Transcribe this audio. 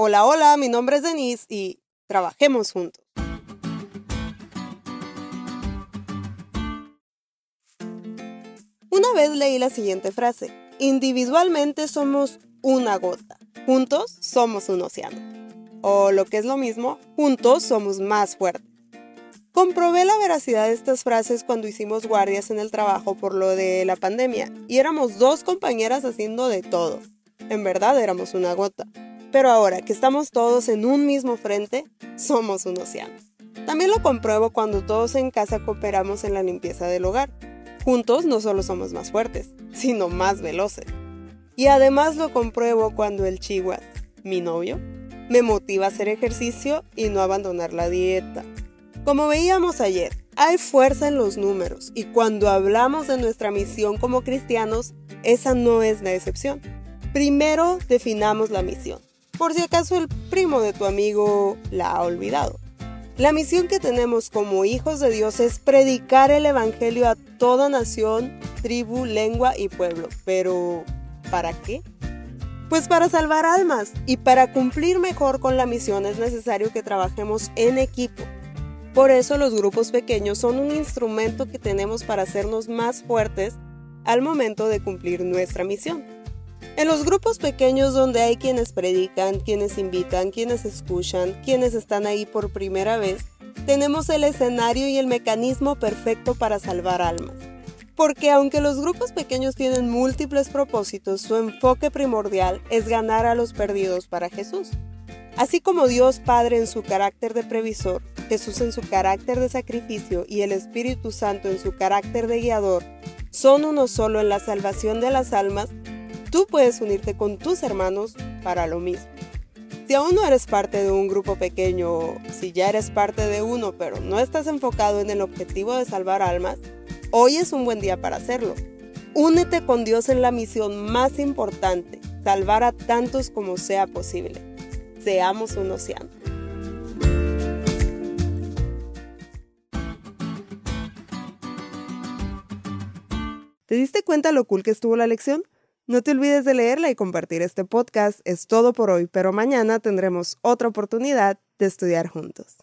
Hola, hola, mi nombre es Denise y trabajemos juntos. Una vez leí la siguiente frase, individualmente somos una gota, juntos somos un océano. O lo que es lo mismo, juntos somos más fuertes. Comprobé la veracidad de estas frases cuando hicimos guardias en el trabajo por lo de la pandemia y éramos dos compañeras haciendo de todo. En verdad éramos una gota. Pero ahora que estamos todos en un mismo frente, somos un océano. También lo compruebo cuando todos en casa cooperamos en la limpieza del hogar. Juntos no solo somos más fuertes, sino más veloces. Y además lo compruebo cuando el chihuahua, mi novio, me motiva a hacer ejercicio y no abandonar la dieta. Como veíamos ayer, hay fuerza en los números y cuando hablamos de nuestra misión como cristianos, esa no es la excepción. Primero definamos la misión por si acaso el primo de tu amigo la ha olvidado. La misión que tenemos como hijos de Dios es predicar el Evangelio a toda nación, tribu, lengua y pueblo. Pero, ¿para qué? Pues para salvar almas y para cumplir mejor con la misión es necesario que trabajemos en equipo. Por eso los grupos pequeños son un instrumento que tenemos para hacernos más fuertes al momento de cumplir nuestra misión. En los grupos pequeños donde hay quienes predican, quienes invitan, quienes escuchan, quienes están ahí por primera vez, tenemos el escenario y el mecanismo perfecto para salvar almas. Porque aunque los grupos pequeños tienen múltiples propósitos, su enfoque primordial es ganar a los perdidos para Jesús. Así como Dios Padre en su carácter de previsor, Jesús en su carácter de sacrificio y el Espíritu Santo en su carácter de guiador, son uno solo en la salvación de las almas, tú puedes unirte con tus hermanos para lo mismo. Si aún no eres parte de un grupo pequeño, si ya eres parte de uno pero no estás enfocado en el objetivo de salvar almas, hoy es un buen día para hacerlo. Únete con Dios en la misión más importante, salvar a tantos como sea posible. Seamos un océano. ¿Te diste cuenta lo cool que estuvo la lección? No te olvides de leerla y compartir este podcast. Es todo por hoy, pero mañana tendremos otra oportunidad de estudiar juntos.